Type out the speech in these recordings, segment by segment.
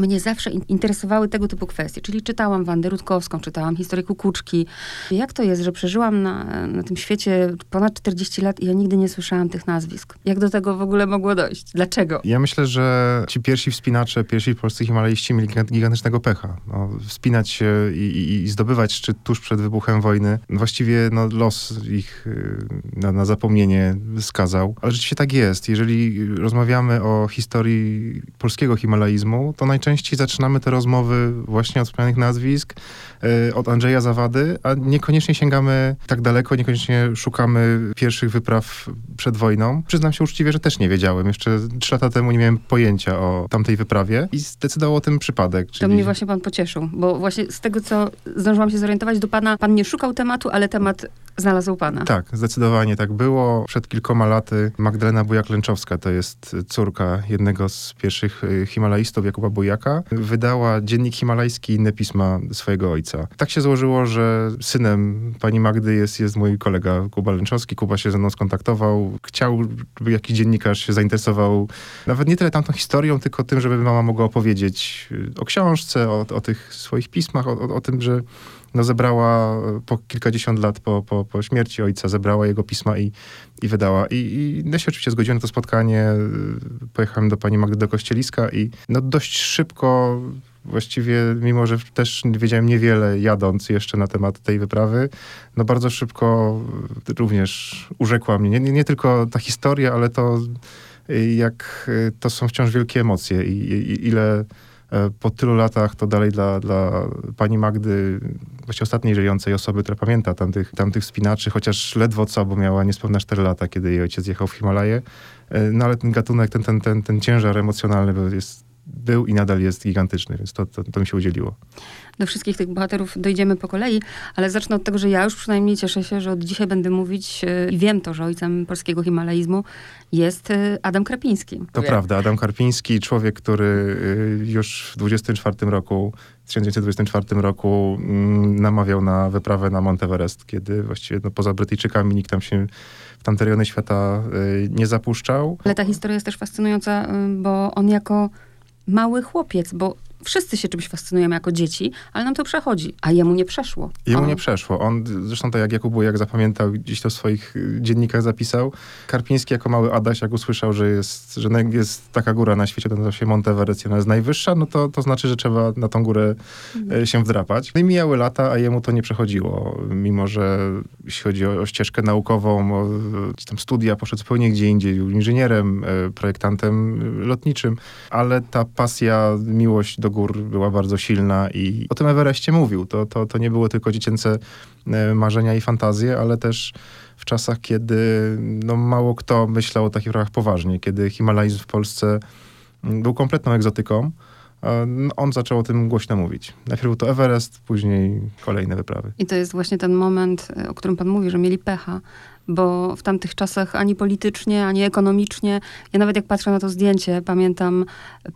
Mnie zawsze interesowały tego typu kwestie, czyli czytałam Wandę Rutkowską, czytałam historię Kukuczki. Jak to jest, że przeżyłam na, na tym świecie ponad 40 lat i ja nigdy nie słyszałam tych nazwisk? Jak do tego w ogóle mogło dojść? Dlaczego? Ja myślę, że ci pierwsi wspinacze, pierwsi polscy himalaiści mieli gigantycznego pecha. No, wspinać się i, i, i, zdobywać szczyt tuż przed wybuchem wojny. Właściwie no, los ich y, na, na zapomnienie skazał. Ale rzeczywiście tak jest. Jeżeli rozmawiamy o historii polskiego himalaizmu, to najczęściej najczęściej zaczynamy te rozmowy właśnie od wspomnianych nazwisk, od Andrzeja Zawady, a niekoniecznie sięgamy tak daleko, niekoniecznie szukamy pierwszych wypraw przed wojną. Przyznam się uczciwie, że też nie wiedziałem. Jeszcze trzy lata temu nie miałem pojęcia o tamtej wyprawie i zdecydował o tym przypadek. Czyli... To mnie właśnie pan pocieszył, bo właśnie z tego, co zdążyłam się zorientować, do pana, pan nie szukał tematu, ale temat znalazł pana. Tak, zdecydowanie tak było. Przed kilkoma laty Magdalena Bujak-Lęczowska, to jest córka jednego z pierwszych y, himalaistów, Jakuba Bujaka, wydała dziennik himalajski i inne pisma swojego ojca. Tak się złożyło, że synem pani Magdy jest, jest mój kolega Kuba Lęczowski. Kuba się ze mną skontaktował. Chciał, żeby jakiś dziennikarz się zainteresował nawet nie tyle tamtą historią, tylko tym, żeby mama mogła opowiedzieć y, o książce, o, o tych swoich pismach, o, o, o tym, że no zebrała po kilkadziesiąt lat po, po, po śmierci ojca, zebrała jego pisma i, i wydała. I, I ja się oczywiście zgodziłem na to spotkanie. Pojechałem do pani Magdy do Kościeliska i no dość szybko właściwie, mimo że też wiedziałem niewiele jadąc jeszcze na temat tej wyprawy, no bardzo szybko również urzekła mnie. Nie, nie, tylko ta historia, ale to, jak to są wciąż wielkie emocje i, i ile E, po tylu latach to dalej dla, dla pani Magdy, właściwie ostatniej żyjącej osoby, która pamięta tamtych, tamtych wspinaczy, chociaż ledwo co, bo miała niespełna 4 lata, kiedy jej ojciec jechał w Himalaje. E, no ale ten gatunek, ten, ten, ten, ten ciężar emocjonalny jest, był i nadal jest gigantyczny, więc to, to, to mi się udzieliło do wszystkich tych bohaterów dojdziemy po kolei, ale zacznę od tego, że ja już przynajmniej cieszę się, że od dzisiaj będę mówić e, i wiem to, że ojcem polskiego himalaizmu jest e, Adam Karpiński. To wiem. prawda, Adam Karpiński, człowiek, który e, już w 24 roku w 1924 roku mm, namawiał na wyprawę na Monteverest, kiedy właściwie no, poza Brytyjczykami nikt tam się w tamte rejony świata nie zapuszczał. Ale ta historia jest też fascynująca, bo on jako mały chłopiec, bo wszyscy się czymś fascynujemy jako dzieci, ale nam to przechodzi, a jemu nie przeszło. Jemu o. nie przeszło. On, zresztą tak jak Jakub jak zapamiętał, gdzieś to w swoich y, dziennikach zapisał, Karpiński jako mały Adaś, jak usłyszał, że jest, że jest taka góra na świecie, to nazywa się Monteverest, ona jest najwyższa, no to, to znaczy, że trzeba na tą górę mhm. się wdrapać. No i mijały lata, a jemu to nie przechodziło, mimo że jeśli chodzi o, o ścieżkę naukową, o tam studia, poszedł zupełnie gdzie indziej, był inżynierem, e, projektantem lotniczym, ale ta pasja, miłość do gór była bardzo silna i o tym Everestie mówił. To, to, to nie było tylko dziecięce e, marzenia i fantazje, ale też w czasach, kiedy no, mało kto myślał o takich sprawach poważnie, kiedy Himalajzm w Polsce mm, był kompletną egzotyką, no, on zaczął o tym głośno mówić. Najpierw był to Everest, później kolejne wyprawy. I to jest właśnie ten moment, e, o którym pan mówi, że mieli pecha, bo w tamtych czasach ani politycznie, ani ekonomicznie, ja nawet jak patrzę na to zdjęcie, pamiętam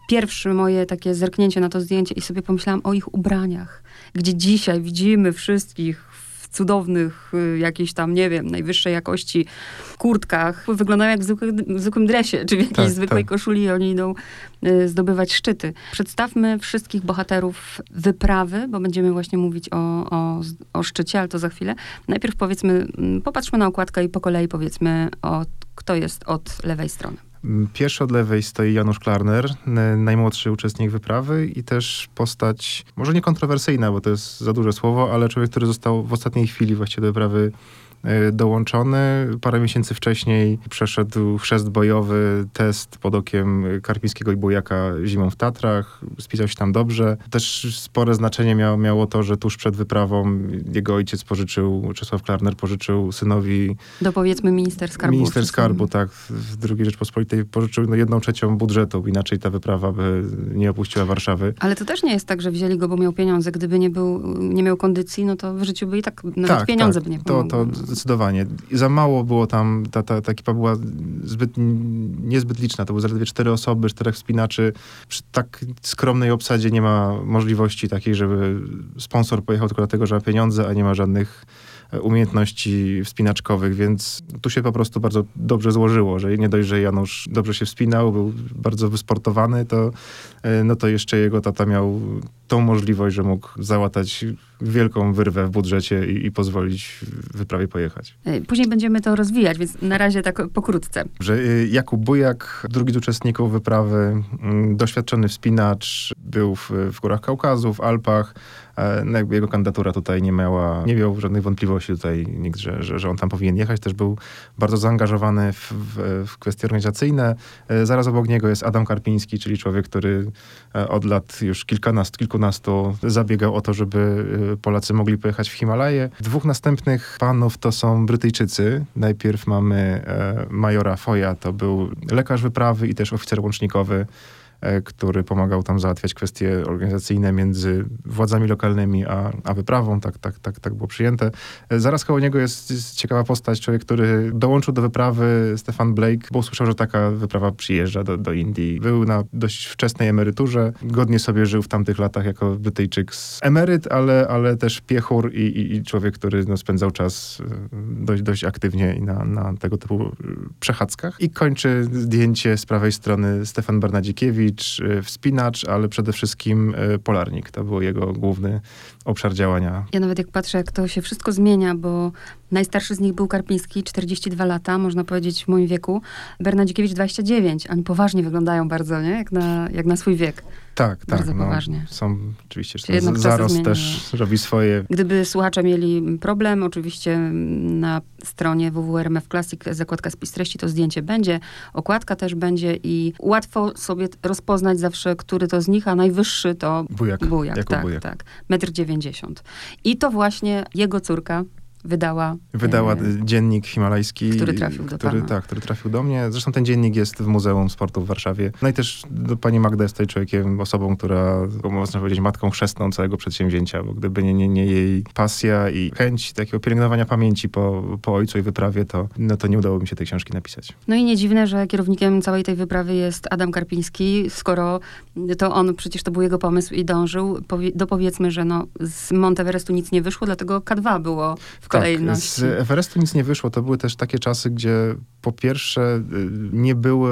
pierwsze moje takie zerknięcie na to zdjęcie i sobie pomyślałam o ich ubraniach, gdzie dzisiaj widzimy wszystkich cudownych, y, jakiejś tam, nie wiem, najwyższej jakości kurtkach, wyglądają jak w zwykłym, w zwykłym dresie, czy w jakiejś tak, zwykłej tak. koszuli i oni idą y, zdobywać szczyty. Przedstawmy wszystkich bohaterów wyprawy, bo będziemy właśnie mówić o, o, o szczycie, ale to za chwilę. Najpierw powiedzmy, mm, popatrzmy na okładkę i po kolei powiedzmy, o, kto jest od lewej strony. Pierwszy od lewej stoi Janusz Klarner, najmłodszy uczestnik wyprawy i też postać, może nie kontrowersyjna, bo to jest za duże słowo, ale człowiek, który został w ostatniej chwili właściwie do wyprawy dołączony. Parę miesięcy wcześniej przeszedł chrzest bojowy, test pod okiem Karpińskiego i Bujaka zimą w Tatrach. Spisał się tam dobrze. Też spore znaczenie miało, miało to, że tuż przed wyprawą jego ojciec pożyczył, Czesław Klarner pożyczył synowi... Do powiedzmy minister skarbu. Minister skarbu, tak. W II Rzeczpospolitej pożyczył no, jedną trzecią budżetu, inaczej ta wyprawa by nie opuściła Warszawy. Ale to też nie jest tak, że wzięli go, bo miał pieniądze. Gdyby nie, był, nie miał kondycji, no to w życiu by i tak nawet tak, pieniądze tak. by nie pomogły. To, to Zdecydowanie. Za mało było tam, ta, ta, ta ekipa była zbyt, niezbyt liczna. To były zaledwie cztery osoby, czterech wspinaczy. Przy tak skromnej obsadzie nie ma możliwości takiej, żeby sponsor pojechał tylko dlatego, że ma pieniądze, a nie ma żadnych umiejętności wspinaczkowych, więc tu się po prostu bardzo dobrze złożyło, że nie dość, że Janusz dobrze się wspinał, był bardzo wysportowany, to, no to jeszcze jego tata miał tą możliwość, że mógł załatać wielką wyrwę w budżecie i, i, pozwolić wyprawie pojechać. Później będziemy to rozwijać, więc na razie tak pokrótce. Że e, Jakub Bujak, drugi z uczestników wyprawy, mm, doświadczony wspinacz, był w, w górach Kaukazu, w Alpach, E, no jakby jego kandydatura tutaj nie miała, nie miał żadnych wątpliwości tutaj nikt, że, że, że on tam powinien jechać. Też był bardzo zaangażowany w, w, w kwestie organizacyjne. E, zaraz obok niego jest Adam Karpiński, czyli człowiek, który e, od lat już kilkanastu, kilkunastu zabiegał o to, żeby Polacy mogli pojechać w Himalaje. Dwóch następnych panów to są Brytyjczycy. Najpierw mamy majora Foya, to był lekarz wyprawy i też oficer łącznikowy E, który pomagał tam załatwiać kwestie organizacyjne między władzami lokalnymi a, a wyprawą. Tak, tak, tak, tak było przyjęte. E, zaraz koło niego jest, jest ciekawa postać, człowiek, który dołączył do wyprawy, Stefan Blake, bo usłyszał, że taka wyprawa przyjeżdża do, do Indii. Był na dość wczesnej emeryturze, godnie sobie żył w tamtych latach jako Brytyjczyk z emeryt, ale, ale też piechur i, i, i człowiek, który no, spędzał czas e, dość, dość aktywnie na, na tego typu przechadzkach. I kończy zdjęcie z prawej strony Stefan Barnadzikiewicz, Y, wspinacz, ale przede wszystkim y, polarnik. To był jego główny obszar działania. Ja nawet jak patrzę, jak to się wszystko zmienia, bo najstarszy z nich był Karpiński, 42 lata, można powiedzieć w moim wieku, Bernadzikiewicz 29. Oni poważnie wyglądają bardzo, nie? Jak na, jak na swój wiek. Tak, tak. Bardzo no, poważnie. Są oczywiście, że zarost też robi swoje. Gdyby słuchacze mieli problem, oczywiście na stronie www.rmf Classic zakładka spis treści to zdjęcie będzie, okładka też będzie i łatwo sobie rozpoznać zawsze, który to z nich, a najwyższy to Bujak. Bujak, tak, bujak. tak. Metr 90. I to właśnie jego córka, wydała. Wydała e, dziennik himalajski. Który trafił do który, Tak, który trafił do mnie. Zresztą ten dziennik jest w Muzeum Sportu w Warszawie. No i też pani Magda jest tutaj człowiekiem, osobą, która, można powiedzieć, matką chrzestną całego przedsięwzięcia, bo gdyby nie, nie, nie jej pasja i chęć takiego pielęgnowania pamięci po, po ojcu i wyprawie, to, no to nie udało mi się tej książki napisać. No i nie dziwne, że kierownikiem całej tej wyprawy jest Adam Karpiński, skoro to on, przecież to był jego pomysł i dążył. Powie, dopowiedzmy, że no, z Monteverestu nic nie wyszło, dlatego K2 było w kolejności. Tak, z Everestu nic nie wyszło. To były też takie czasy, gdzie po pierwsze y, nie było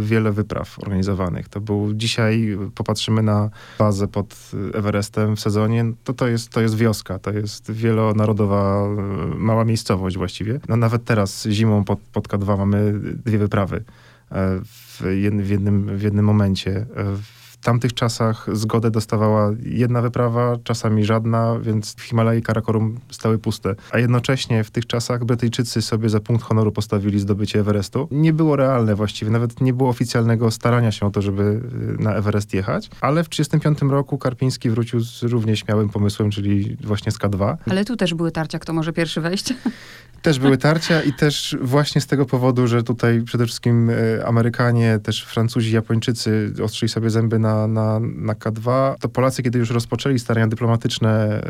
wiele wypraw organizowanych. To był dzisiaj, popatrzymy na bazę pod Everestem w sezonie, to to jest, to jest wioska, to jest wielonarodowa y, mała miejscowość właściwie. No nawet teraz zimą pod, pod K2 mamy dwie wyprawy e, w, w, jednym, w jednym momencie. E, tamtych czasach zgodę dostawała jedna wyprawa, czasami żadna, więc w Himalaje i Karakorum stały puste. A jednocześnie w tych czasach Brytyjczycy sobie za punkt honoru postawili zdobycie Everestu. Nie było realne właściwie, nawet nie było oficjalnego starania się o to, żeby y, na Everest jechać, ale w 1935 roku Karpiński wrócił z równie śmiałym pomysłem, czyli właśnie z K2. Ale tu też były tarcia, kto może pierwszy wejść. Też były tarcia i też właśnie z tego powodu, że tutaj przede wszystkim y, Amerykanie, też Francuzi, Japończycy ostrzyli sobie zęby na na, na, K2, to Polacy, kiedy już rozpoczęli starania dyplomatyczne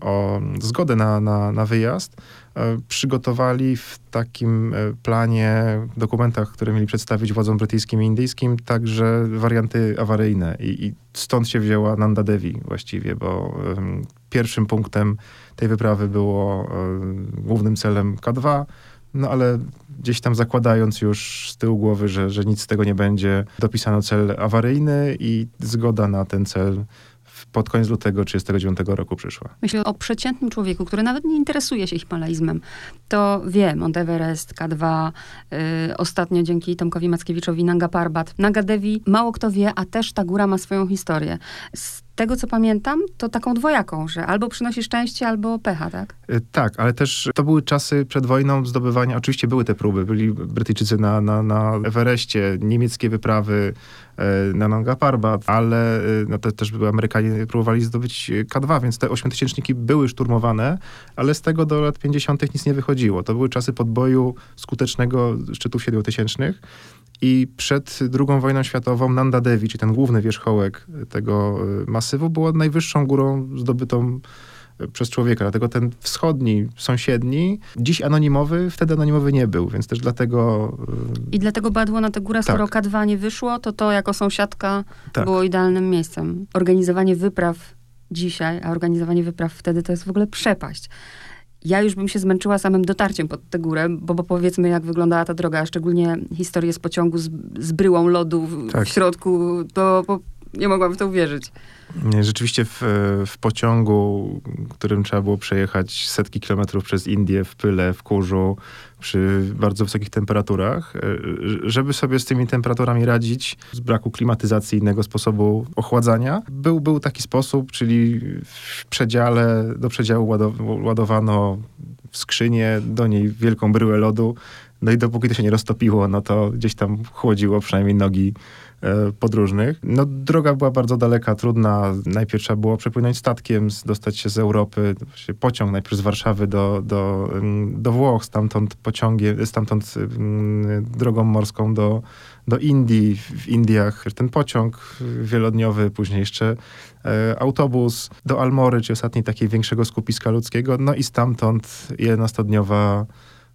o zgodę na, na, na wyjazd, e, przygotowali w takim e, planie, dokumentach, które mieli przedstawić władzom brytyjskim i indyjskim, także warianty awaryjne. I, i stąd się wzięła Nanda Devi właściwie, bo um, pierwszym punktem tej wyprawy było um, głównym celem K2, no ale gdzieś tam zakładając już z tyłu głowy, że, że nic z tego nie będzie, dopisano cel awaryjny i zgoda na ten cel pod koniec lutego 1939 roku przyszła. Myślę o przeciętnym człowieku, który nawet nie interesuje się himalaizmem. To wie, Mount Everest, K2, yy, ostatnio dzięki Tomkowi Mackiewiczowi Nanga Parbat. Nanga Devi mało kto wie, a też ta góra ma swoją historię. Z tego, co pamiętam, to taką dwojaką, że albo przynosi szczęście, albo pecha, tak? Y, tak, ale też to były czasy przed wojną zdobywania, oczywiście były te próby, byli Brytyjczycy na, na, na Everestie, niemieckie wyprawy e, na Nanga Parbat, ale y, no, te, też Amerykanie próbowali zdobyć K2, więc te ośmiotysięczniki były szturmowane, ale z tego do lat 50. nic nie wychodziło. To były czasy podboju skutecznego szczytów siedmiotysięcznych i przed II wojną światową Nanda Devi, czyli ten główny wierzchołek tego e, masywu, było najwyższą górą zdobytą e, przez człowieka. Dlatego ten wschodni, sąsiedni, dziś anonimowy, wtedy anonimowy nie był, więc też dlatego... E, I dlatego badło na tę górę, skoro tak. K2 nie wyszło, to to jako sąsiadka tak. było idealnym miejscem. Organizowanie wypraw dzisiaj, a organizowanie wypraw wtedy to jest w ogóle przepaść. Ja już bym się zmęczyła samym dotarciem pod tę górę, bo, bo powiedzmy, jak wyglądała ta droga, a szczególnie historię z pociągu z, z bryłą lodu w, tak. w środku, to po, nie mogłam w to uwierzyć. Rzeczywiście w, w pociągu, którym trzeba było przejechać setki kilometrów przez Indię w pyle, w kurzu, przy bardzo wysokich temperaturach, e, żeby sobie z tymi temperaturami radzić, z braku klimatyzacji innego sposobu ochładzania, był, był taki sposób, czyli w przedziale, do przedziału ładowano w skrzynię, do niej wielką bryłę lodu, no i dopóki to się nie roztopiło, no to gdzieś tam chłodziło przynajmniej nogi podróżnych. No, droga była bardzo daleka, trudna. Najpierw trzeba było przepłynąć statkiem, dostać się z Europy, pociąg najpierw z Warszawy do, do, do Włoch, stamtąd pociągiem, stamtąd drogą morską do, do Indii. W Indiach ten pociąg wielodniowy, później jeszcze e, autobus do Almory, czy ostatniej takiej większego skupiska ludzkiego, no i stamtąd jednostodniowa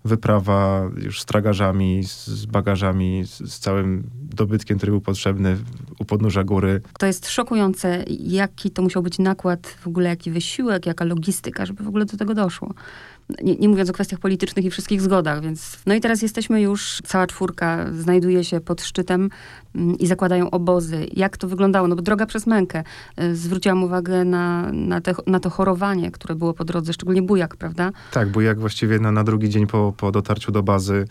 wyprawa już z tragarzami, z bagażami, z całym dobytkiem, który był potrzebny u podnóża góry. To jest szokujące, jaki to musiał być nakład, w ogóle jaki wysiłek, jaka logistyka, żeby w ogóle do tego doszło nie, nie, mówiąc o kwestiach politycznych i wszystkich zgodach, więc... No i teraz jesteśmy już, cała czwórka znajduje się pod szczytem mm, i zakładają obozy. Jak to wyglądało? No bo droga przez mękę. Y, zwróciłam uwagę na, na, te, na to chorowanie, które było po drodze, szczególnie bujak, prawda? Tak, bujak właściwie na, na drugi dzień po, po dotarciu do bazy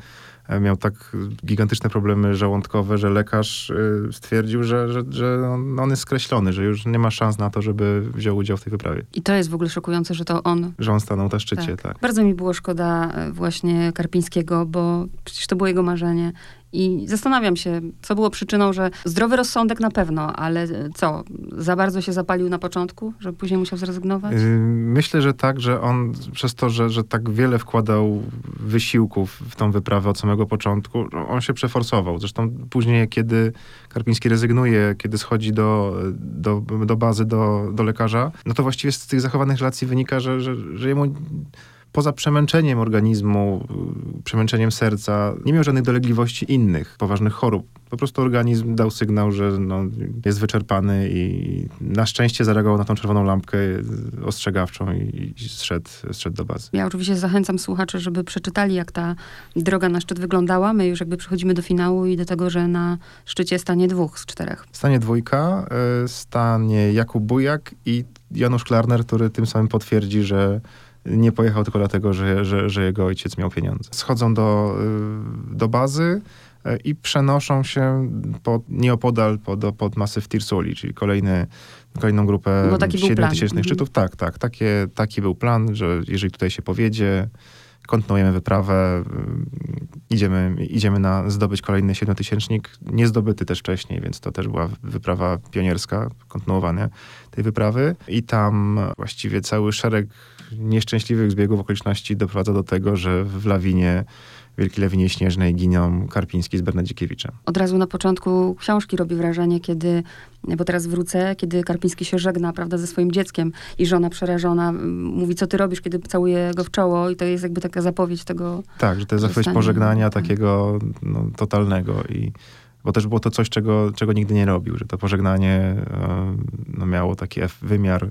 miał tak gigantyczne problemy żołądkowe, że lekarz e, stwierdził, że, że, że on jest skreślony, że już nie ma szans na to, żeby wziął udział w tej wyprawie. I to jest w ogóle szokujące, że to on... Że on stanął na szczycie, tak. tak. Bardzo mi było szkoda e, właśnie Karpińskiego, bo przecież to było jego marzenie i zastanawiam się, co było przyczyną, że zdrowy rozsądek na pewno, ale co, za bardzo się zapalił na początku, że później musiał zrezygnować? Yy, myślę, że tak, że on przez to, że, że tak wiele wkładał wysiłków w tą wyprawę od samego początku, on się przeforsował. Zresztą później, kiedy Karpiński rezygnuje, kiedy schodzi do, do, do bazy, do, do lekarza, no to właściwie z tych zachowanych relacji wynika, że, że, że jemu poza przemęczeniem organizmu, przemęczeniem serca, nie miał żadnych dolegliwości innych, poważnych chorób. Po prostu organizm dał sygnał, że no, jest wyczerpany i na szczęście zareagował na tą czerwoną lampkę ostrzegawczą i, i zszedł, zszedł do bazy. Ja oczywiście zachęcam słuchaczy, żeby przeczytali, jak ta droga na szczyt wyglądała. My już jakby przechodzimy do finału i do tego, że na szczycie stanie dwóch z czterech. Stanie dwójka, y, stanie Jakub Bujak i Janusz Klarner, który tym samym potwierdzi, że nie pojechał tylko dlatego, że, że, że jego ojciec miał pieniądze. Schodzą do, y, do bazy y, i przenoszą się pod, nieopodal pod, pod masyw Tirsuli, czyli kolejny, kolejną grupę 7 tysięcznych mhm. szczytów. Tak, tak. Takie, taki był plan, że jeżeli tutaj się powiedzie, kontynuujemy wyprawę, y, idziemy, idziemy na zdobyć kolejny siedmiotysięcznik, niezdobyty też wcześniej, więc to też była wyprawa pionierska, kontynuowanie tej wyprawy. I tam właściwie cały szereg nieszczęśliwych zbiegów okoliczności doprowadza do tego, że w lawinie Wielkiej Lawinie Śnieżnej giną Karpiński z Bernadzikiewiczem. Od razu na początku książki robi wrażenie, kiedy, bo teraz wrócę, kiedy Karpiński się żegna, prawda, ze swoim dzieckiem i żona przerażona mówi, co ty robisz, kiedy całuje go w czoło i to jest jakby taka zapowiedź tego. Tak, że to jest zapowiedź pożegnania tak. takiego no, totalnego i bo też było to coś, czego, czego nigdy nie robił, że to pożegnanie e, no, miało taki wymiar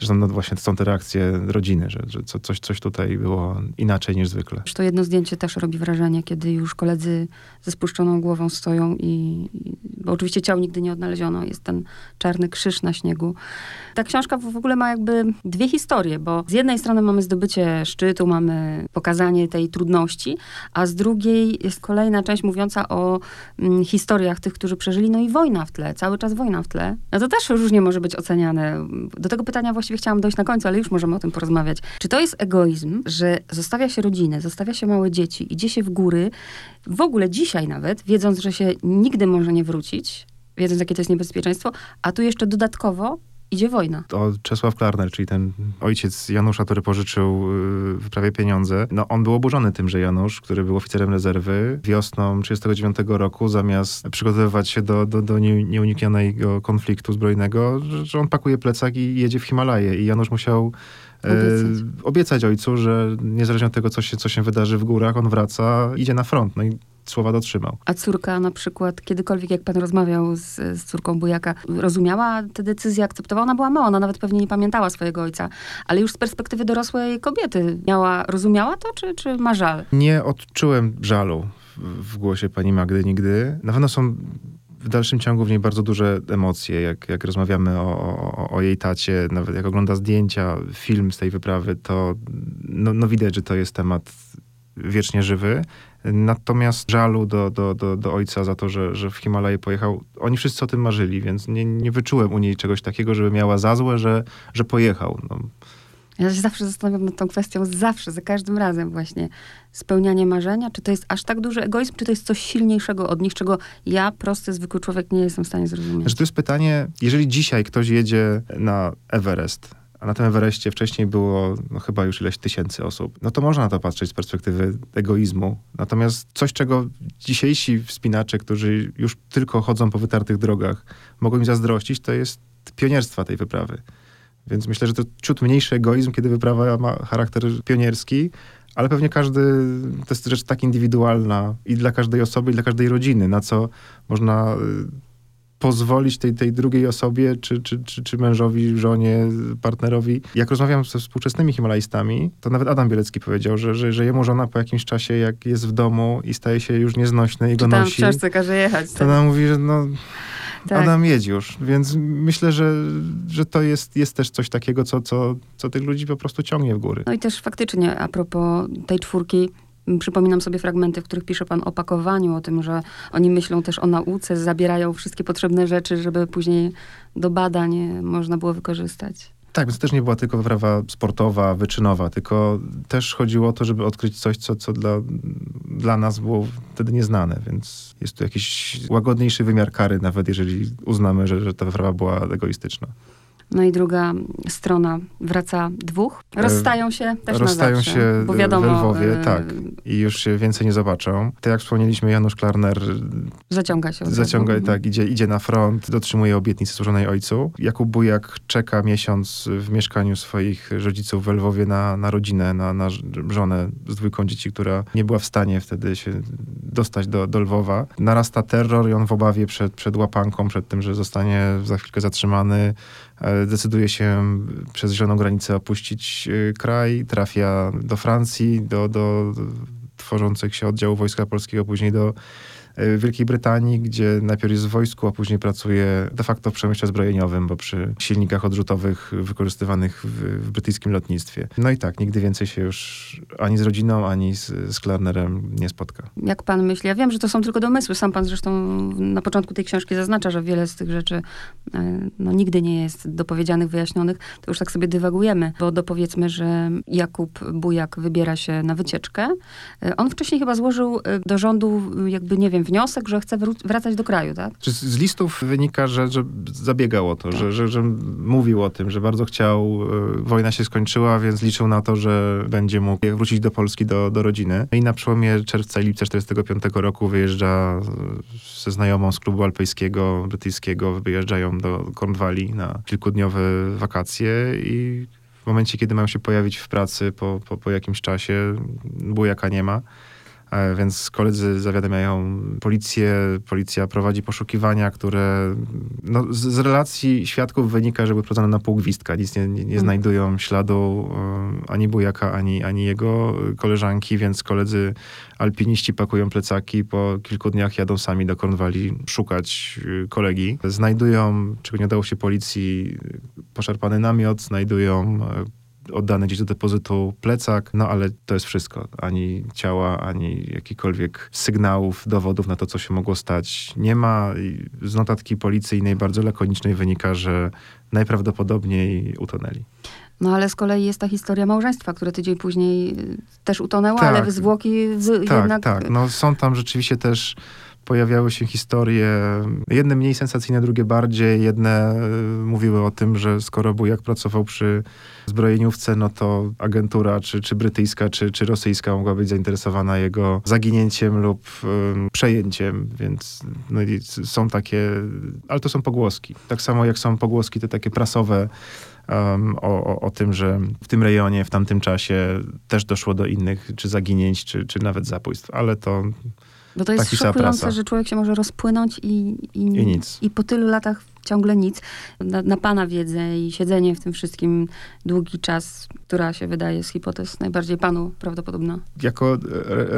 Zresztą no właśnie są te reakcje rodziny, że, że coś, coś tutaj było inaczej niż zwykle. To jedno zdjęcie też robi wrażenie, kiedy już koledzy ze spuszczoną głową stoją i, bo oczywiście ciał nigdy nie odnaleziono, jest ten czarny krzyż na śniegu. Ta książka w ogóle ma jakby dwie historie, bo z jednej strony mamy zdobycie szczytu, mamy pokazanie tej trudności, a z drugiej jest kolejna część mówiąca o mm, historiach tych, którzy przeżyli, no i wojna w tle, cały czas wojna w tle. No to też różnie może być oceniane. Do tego pytania właściwie chciałam dojść na końcu, ale już możemy o tym porozmawiać. Czy to jest egoizm, że zostawia się rodzinę, zostawia się małe dzieci, idzie się w góry, w ogóle dzisiaj nawet, wiedząc, że się nigdy może nie wrócić, wiedząc, jakie to jest niebezpieczeństwo, a tu jeszcze dodatkowo idzie wojna. To Czesław Klarner, czyli ten ojciec Janusza, który pożyczył y, prawie pieniądze, no on był oburzony tym, że Janusz, który był oficerem rezerwy, wiosną 1939 roku, zamiast przygotowywać się do, do, do nieuniknionego konfliktu zbrojnego, że on pakuje plecak i jedzie w Himalaje. I Janusz musiał e, obiecać. obiecać ojcu, że niezależnie od tego, co się, co się wydarzy w górach, on wraca, idzie na front. No i słowa dotrzymał. A córka na przykład, kiedykolwiek jak pan rozmawiał z, z córką Bujaka, rozumiała te decyzje, akceptowała? Ona była mała, ona nawet pewnie nie pamiętała swojego ojca, ale już z perspektywy dorosłej kobiety miała, rozumiała to, czy, czy ma żal? Nie odczułem żalu w, głosie pani Magdy nigdy. Na pewno są w dalszym ciągu w niej bardzo duże emocje, jak, jak rozmawiamy o, o, o, jej tacie, nawet jak ogląda zdjęcia, film z tej wyprawy, to no, no widać, że to jest temat wiecznie żywy. Natomiast żalu do, do, do, do ojca za to, że, że w Himalaje pojechał, oni wszyscy o tym marzyli, więc nie, nie wyczułem u niej czegoś takiego, żeby miała za złe, że, że pojechał. No. Ja się zawsze zastanawiam nad tą kwestią, zawsze, za każdym razem właśnie. Spełnianie marzenia, czy to jest aż tak duży egoizm, czy to jest coś silniejszego od nich, czego ja, prosty, zwykły człowiek, nie jestem w stanie zrozumieć. Znaczy, to jest pytanie, jeżeli dzisiaj ktoś jedzie na Everest, a na tym Everestie wcześniej było no, chyba już ileś tysięcy osób, no to można na to patrzeć z perspektywy egoizmu. Natomiast coś, czego dzisiejsi wspinacze, którzy już tylko chodzą po wytartych drogach, mogą im zazdrościć, to jest pionierstwa tej wyprawy. Więc myślę, że to ciut mniejszy egoizm, kiedy wyprawa ma charakter pionierski, ale pewnie każdy, to jest rzecz tak indywidualna i dla każdej osoby, i dla każdej rodziny, na co można y, pozwolić tej, tej drugiej osobie, czy, czy, czy, czy mężowi, żonie, partnerowi. Jak rozmawiam ze współczesnymi Himalajstami, to nawet Adam Bielecki powiedział, że, że, że jemu żona po jakimś czasie, jak jest w domu i staje się już nieznośny i go Czytam nosi, w książce każe jechać. to Tak? ona mówi, że no... Tak. Adam jedź już, więc myślę, że, że to jest, jest też coś takiego, co, co, co tych ludzi po prostu ciągnie w góry. No i też faktycznie a propos tej czwórki, przypominam sobie fragmenty, w których pisze pan o pakowaniu, o tym, że oni myślą też o nauce, zabierają wszystkie potrzebne rzeczy, żeby później do badań można było wykorzystać. Tak, więc to też nie była tylko wyprawa sportowa, wyczynowa, tylko też chodziło o to, żeby odkryć coś, co, co dla, dla nas było wtedy nieznane, więc jest tu jakiś łagodniejszy wymiar kary, nawet jeżeli uznamy, że, że ta wyprawa była egoistyczna. No i druga strona wraca dwóch. Rozstają się też E, Rozstają na zawsze. się bo wiadomo, w Lwowie, e, tak. I już się więcej nie zobaczą. Tak jak wspomnieliśmy, Janusz Klarner Zaciąga się. zaciąga, razu. tak, idzie, idzie na front, dotrzymuje obietnicy złożonej ojcu. Jakub Bujak czeka miesiąc w mieszkaniu swoich rodziców w Lwowie na, na rodzinę, na, na żonę z dwójką dzieci, która nie była w stanie wtedy się dostać do, do Lwowa. Narasta terror i on w obawie przed, przed łapanką, przed tym, że zostanie za chwilkę zatrzymany, e, decyduje się przez zieloną granicę opuścić e, kraj, trafia do Francji, do, do tworzących się oddziałów Wojska Polskiego, później do e, Wielkiej Brytanii, gdzie najpierw jest w wojsku, a później pracuje de facto w przemyśle zbrojeniowym, bo przy silnikach odrzutowych wykorzystywanych w, w brytyjskim lotnictwie. No i tak, nigdy więcej się już ani z rodziną, ani z, z Klarnerem nie spotka. Jak pan myśli? Ja wiem, że to są tylko domysły. Sam pan zresztą na początku tej książki zaznacza, że wiele z tych rzeczy e, no, nigdy nie jest dopowiedzianych, wyjaśnionych. To już tak sobie dywagujemy, bo dopowiedzmy, że Jakub Bujak wybiera się na wycieczkę. E, On wcześniej chyba złożył do rządu jakby, nie wiem, wniosek, że chce wracać do kraju, tak? Czy z, listów wynika, że, że zabiegał o to, że, że, że mówił o tym, że bardzo chciał, e, wojna się skończyła, więc liczył na to, że będzie mógł wrócić do Polski, do, do rodziny. I na przełomie czerwca i lipca 45 roku wyjeżdża ze znajomą z klubu alpejskiego, brytyjskiego, wyjeżdżają do Cornwalli na kilkudniowe wakacje i w momencie, kiedy mają się pojawić w pracy po, po, po jakimś czasie, bujaka nie ma. E, Więc koledzy zawiadamiają policję, policja prowadzi poszukiwania, które no, z, z relacji świadków wynika, że były prowadzone na pół gwizdka. Nic nie, nie, nie Mm. znajdują śladu e, ani bujaka, ani, ani jego koleżanki, więc koledzy alpiniści pakują plecaki, po kilku dniach jadą sami do Cornwalli szukać e, kolegi. Znajdują, czego nie udało się policji, poszarpany namiot, znajdują oddany gdzieś do depozytu plecak, no ale to jest wszystko. Ani ciała, ani jakichkolwiek sygnałów, dowodów na to, co się mogło stać nie ma. Z notatki policyjnej bardzo lakonicznej wynika, że najprawdopodobniej utonęli. No ale z kolei jest ta historia małżeństwa, które tydzień później y, też utonęło, Tak. ale zwłoki w, Tak, jednak... tak. No są tam rzeczywiście też pojawiały się historie, jedne mniej sensacyjne, drugie bardziej. Jedne y, mówiły o tym, że skoro Bujak pracował przy zbrojeniówce, no to agentura, czy, czy brytyjska, czy, czy rosyjska mogła być zainteresowana jego zaginięciem lub przejęciem, więc no, są takie, ale to są pogłoski. Tak samo jak są pogłoski te takie prasowe, um, o, o, o tym, że w tym rejonie, w tamtym czasie też doszło do innych, czy zaginięć, czy, czy nawet zabójstw, ale to Bo to jest szokujące, prasa. że człowiek się może rozpłynąć i, i, I nic. I po tylu latach ciągle nic. Na, na pana wiedzę i siedzenie w tym wszystkim długi czas, która się wydaje z hipotez najbardziej panu prawdopodobna. jako e,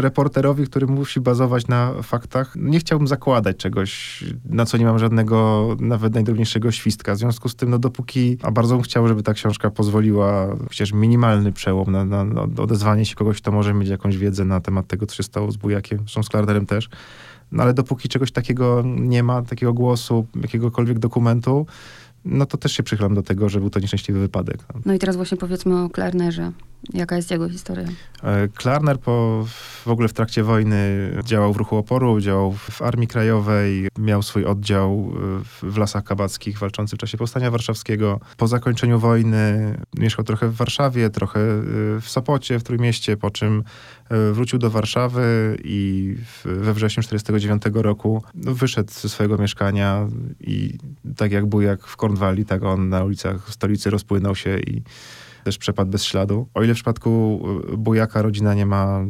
reporterowi, który musi bazować na faktach, nie chciałbym zakładać czegoś, na co nie mam żadnego, nawet najdrobniejszego świstka. W związku z tym, no dopóki, a bardzo bym chciał, żeby ta książka pozwoliła chociaż minimalny przełom na, na, na odezwanie się kogoś, kto może mieć jakąś wiedzę na temat tego, co się stało z Bujakiem, zresztą z Klarnerem też. No ale dopóki czegoś takiego nie ma, takiego głosu, jakiegokolwiek dokumentu, no to też się przychylam do tego, że był to nieszczęśliwy wypadek. No. No i teraz właśnie powiedzmy o Klarnerze. Jaka jest jego historia? E, Klarner po, w ogóle w trakcie wojny działał w ruchu oporu, działał w Armii Krajowej, miał swój oddział e, w, Lasach Kabackich walczący w czasie Powstania Warszawskiego. Po zakończeniu wojny mieszkał trochę w Warszawie, trochę e, w Sopocie, w Trójmieście, po czym wrócił do Warszawy i we wrześniu 1949 roku wyszedł ze swojego mieszkania i tak jak bujak w Kornwali, tak on na ulicach stolicy rozpłynął się i też przepadł bez śladu. O ile w przypadku y, Bujaka rodzina nie ma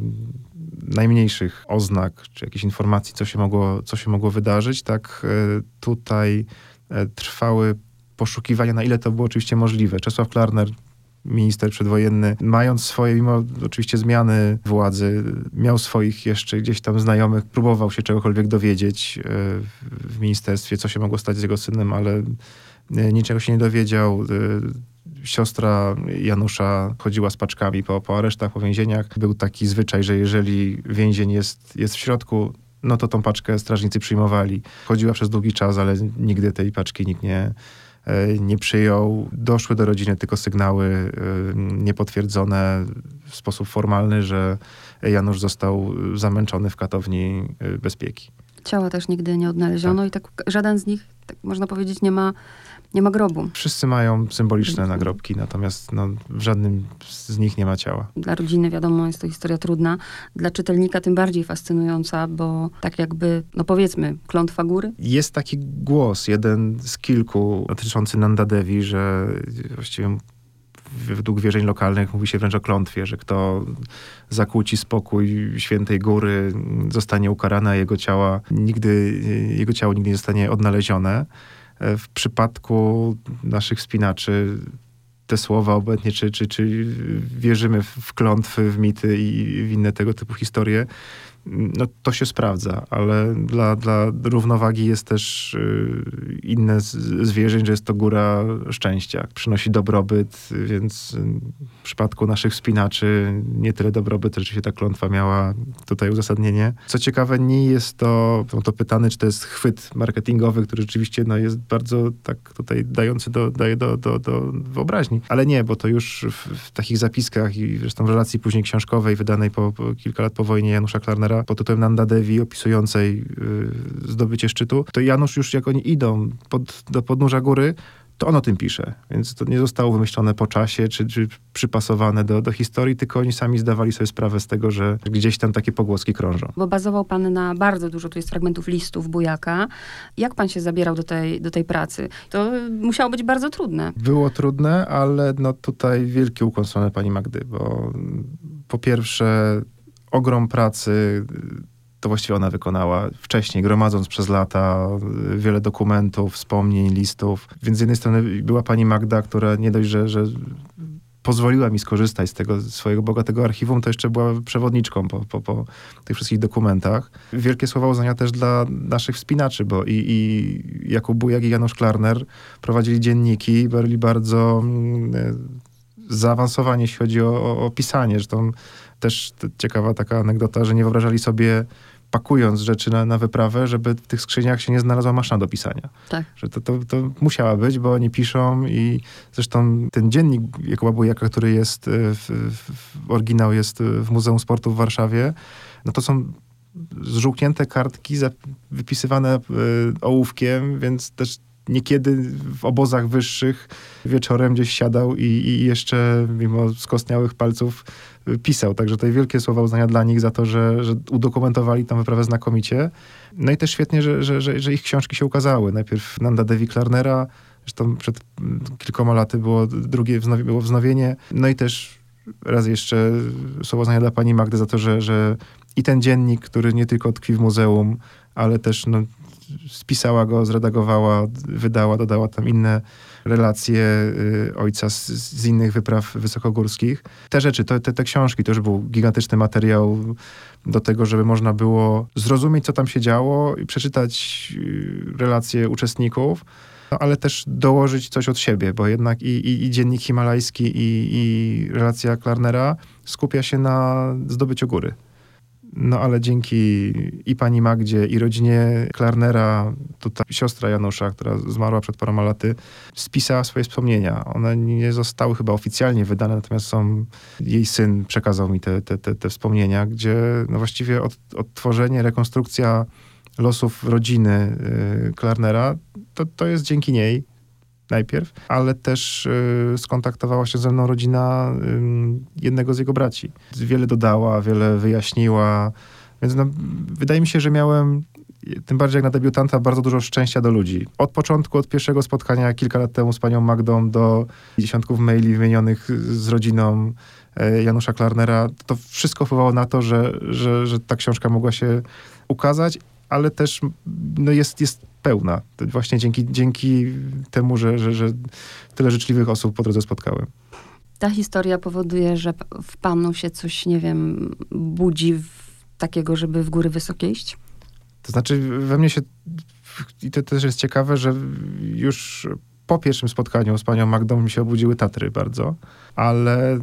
najmniejszych oznak czy jakichś informacji, co się mogło, co się mogło wydarzyć, tak y, tutaj trwały poszukiwania, na ile to było oczywiście możliwe. Czesław Klarner minister przedwojenny, mając swoje, mimo oczywiście zmiany władzy, miał swoich jeszcze gdzieś tam znajomych, próbował się czegokolwiek dowiedzieć y, w ministerstwie, co się mogło stać z jego synem, ale y, niczego się nie dowiedział. Y, Siostra Janusza chodziła z paczkami po, po aresztach, po więzieniach. Był taki zwyczaj, że jeżeli więzień jest, jest w środku, no to tą paczkę strażnicy przyjmowali. Chodziła przez długi czas, ale nigdy tej paczki nikt nie, e, nie przyjął. Doszły do rodziny tylko sygnały e, niepotwierdzone w sposób formalny, że Janusz został zamęczony w katowni e, bezpieki. Ciała też nigdy nie odnaleziono i tak żaden z nich, tak można powiedzieć, nie ma, nie ma grobu. Wszyscy mają symboliczne nagrobki, natomiast no, w żadnym z nich nie ma ciała. Dla rodziny, wiadomo, jest to historia trudna. Dla czytelnika tym bardziej fascynująca, bo tak jakby, no powiedzmy, klątwa góry. Jest taki głos, jeden z kilku, dotyczący Nanda Devi, że właściwie według wierzeń lokalnych mówi się wręcz o klątwie, że kto zakłóci spokój świętej góry, zostanie ukarany, a jego ciała nigdy, jego ciało nigdy nie zostanie odnalezione. W przypadku naszych wspinaczy te słowa obecnie, czy, czy, czy wierzymy w klątwy, w mity i w inne tego typu historie, no to się sprawdza, ale dla, dla równowagi jest też y, inne zwierzeń, że jest to góra szczęścia. Przynosi dobrobyt, więc w przypadku naszych wspinaczy nie tyle dobrobyt, rzeczywiście ta klątwa miała tutaj uzasadnienie. Co ciekawe, nie jest to, no to pytany, czy to jest chwyt marketingowy, który rzeczywiście no, jest bardzo tak tutaj dający do, daje do, do, do wyobraźni, ale nie, bo to już w, w takich zapiskach i zresztą w relacji później książkowej wydanej po, po kilka lat po wojnie Janusza Klarnera pod tytułem Nanda Devi, opisującej y, zdobycie szczytu, to Janusz już jak oni idą pod, do podnóża góry, to on o tym pisze. Więc to nie zostało wymyślone po czasie, czy, czy przypasowane do, do historii, tylko oni sami zdawali sobie sprawę z tego, że gdzieś tam takie pogłoski krążą. Bo bazował pan na bardzo dużo, tu jest fragmentów listów Bujaka. Jak pan się zabierał do tej, do tej pracy? To musiało być bardzo trudne. Było trudne, ale no tutaj wielki ukłon pani Magdy, bo po pierwsze ogrom pracy to właściwie ona wykonała wcześniej, gromadząc przez lata wiele dokumentów, wspomnień, listów. Więc z jednej strony była pani Magda, która nie dość, że, że pozwoliła mi skorzystać z tego swojego bogatego archiwum, to jeszcze była przewodniczką po, po, po tych wszystkich dokumentach. Wielkie słowa uznania też dla naszych wspinaczy, bo i, i Jakub Bujak i Janusz Klarner prowadzili dzienniki, byli bardzo mm, zaawansowani, jeśli chodzi o, o, o pisanie. Zresztą też ciekawa taka anegdota, że nie wyobrażali sobie pakując rzeczy na, na wyprawę, żeby w tych skrzyniach się nie znalazła maszyna do pisania. Tak. Że to, to, to musiała być, bo oni piszą i zresztą ten dziennik Jakuba Bujaka, który jest, w, w, w oryginał jest w Muzeum Sportu w Warszawie, no to są zżółknięte kartki wypisywane ołówkiem, więc też niekiedy w obozach wyższych wieczorem gdzieś siadał i, i jeszcze mimo skostniałych palców pisał. Także tutaj wielkie słowa uznania dla nich za to, że, że udokumentowali tę wyprawę znakomicie. No i też świetnie, że, że, że, że ich książki się ukazały. Najpierw Nanda Devi Klarnera, zresztą przed kilkoma laty było drugie wznowi, było wznowienie. No i też raz jeszcze słowo znania dla pani Magdy za to, że, że i ten dziennik, który nie tylko tkwi w muzeum, ale też no, spisała go, zredagowała, wydała, dodała tam inne relacje y, ojca z, z, innych wypraw wysokogórskich. Te rzeczy, to, te, te książki, to już był gigantyczny materiał do tego, żeby można było zrozumieć, co tam się działo i przeczytać y, relacje uczestników, no, ale też dołożyć coś od siebie, bo jednak i, i, i dziennik himalajski, i, i relacja Klarnera skupia się na zdobyciu góry. No ale dzięki i pani Magdzie, i rodzinie Klarnera, tutaj siostra Janusza, która zmarła przed paroma laty, spisała swoje wspomnienia. One nie zostały chyba oficjalnie wydane, natomiast są, jej syn przekazał mi te, te, te, te wspomnienia, gdzie no właściwie od, odtworzenie, rekonstrukcja losów rodziny y, Klarnera, to, to jest dzięki niej najpierw, ale też y, skontaktowała się ze mną rodzina jednego z jego braci. Wiele dodała, wiele wyjaśniła, więc no, wydaje mi się, że miałem tym bardziej jak na debiutanta, bardzo dużo szczęścia do ludzi. Od początku, od pierwszego spotkania kilka lat temu z panią Magdą do dziesiątków maili wymienionych z rodziną e, Janusza Klarnera, to wszystko wpływało na to, że, że, że ta książka mogła się ukazać, ale też no jest, jest pełna. Właśnie dzięki, dzięki temu, że, że, że tyle życzliwych osób po drodze spotkałem. Ta historia powoduje, że w panu się coś, nie wiem, budzi takiego, żeby w góry wysokie iść? To znaczy, we mnie się, i to też jest ciekawe, że już po pierwszym spotkaniu z panią Magdą mi się obudziły Tatry bardzo, ale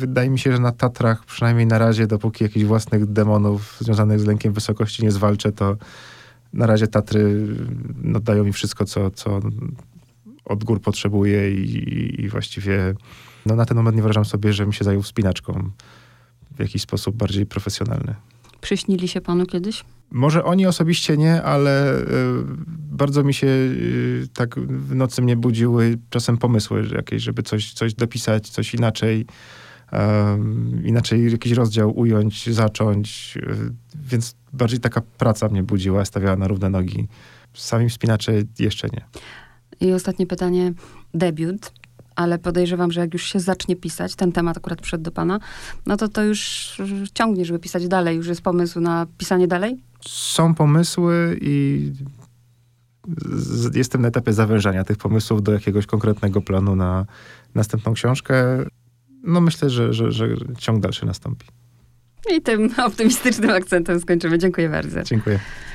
wydaje mi się, że na Tatrach, przynajmniej na razie, dopóki jakichś własnych demonów związanych z lękiem wysokości nie zwalczę, to na razie Tatry no, dają mi wszystko, co, co od gór potrzebuję i, i właściwie no, na ten moment nie wyobrażam sobie, żebym się zajął wspinaczką w jakiś sposób bardziej profesjonalny. Przyśnili się panu kiedyś? Może oni osobiście nie, ale y, bardzo mi się y, tak w nocy mnie budziły czasem pomysły jakieś, żeby coś, coś dopisać, coś inaczej, inaczej jakiś rozdział ująć, zacząć. więc bardziej taka praca mnie budziła, stawiała na równe nogi. Sami wspinacze jeszcze nie. I ostatnie pytanie. Debiut ale podejrzewam, że jak już się zacznie pisać, ten temat akurat przed do pana, no to to już ciągnie, żeby pisać dalej. Już jest pomysł na pisanie dalej? Są pomysły i jestem na etapie zawężania tych pomysłów do jakiegoś konkretnego planu na następną książkę. No myślę, że, że, że ciąg dalszy nastąpi. I tym optymistycznym akcentem skończymy. Dziękuję bardzo. Dziękuję.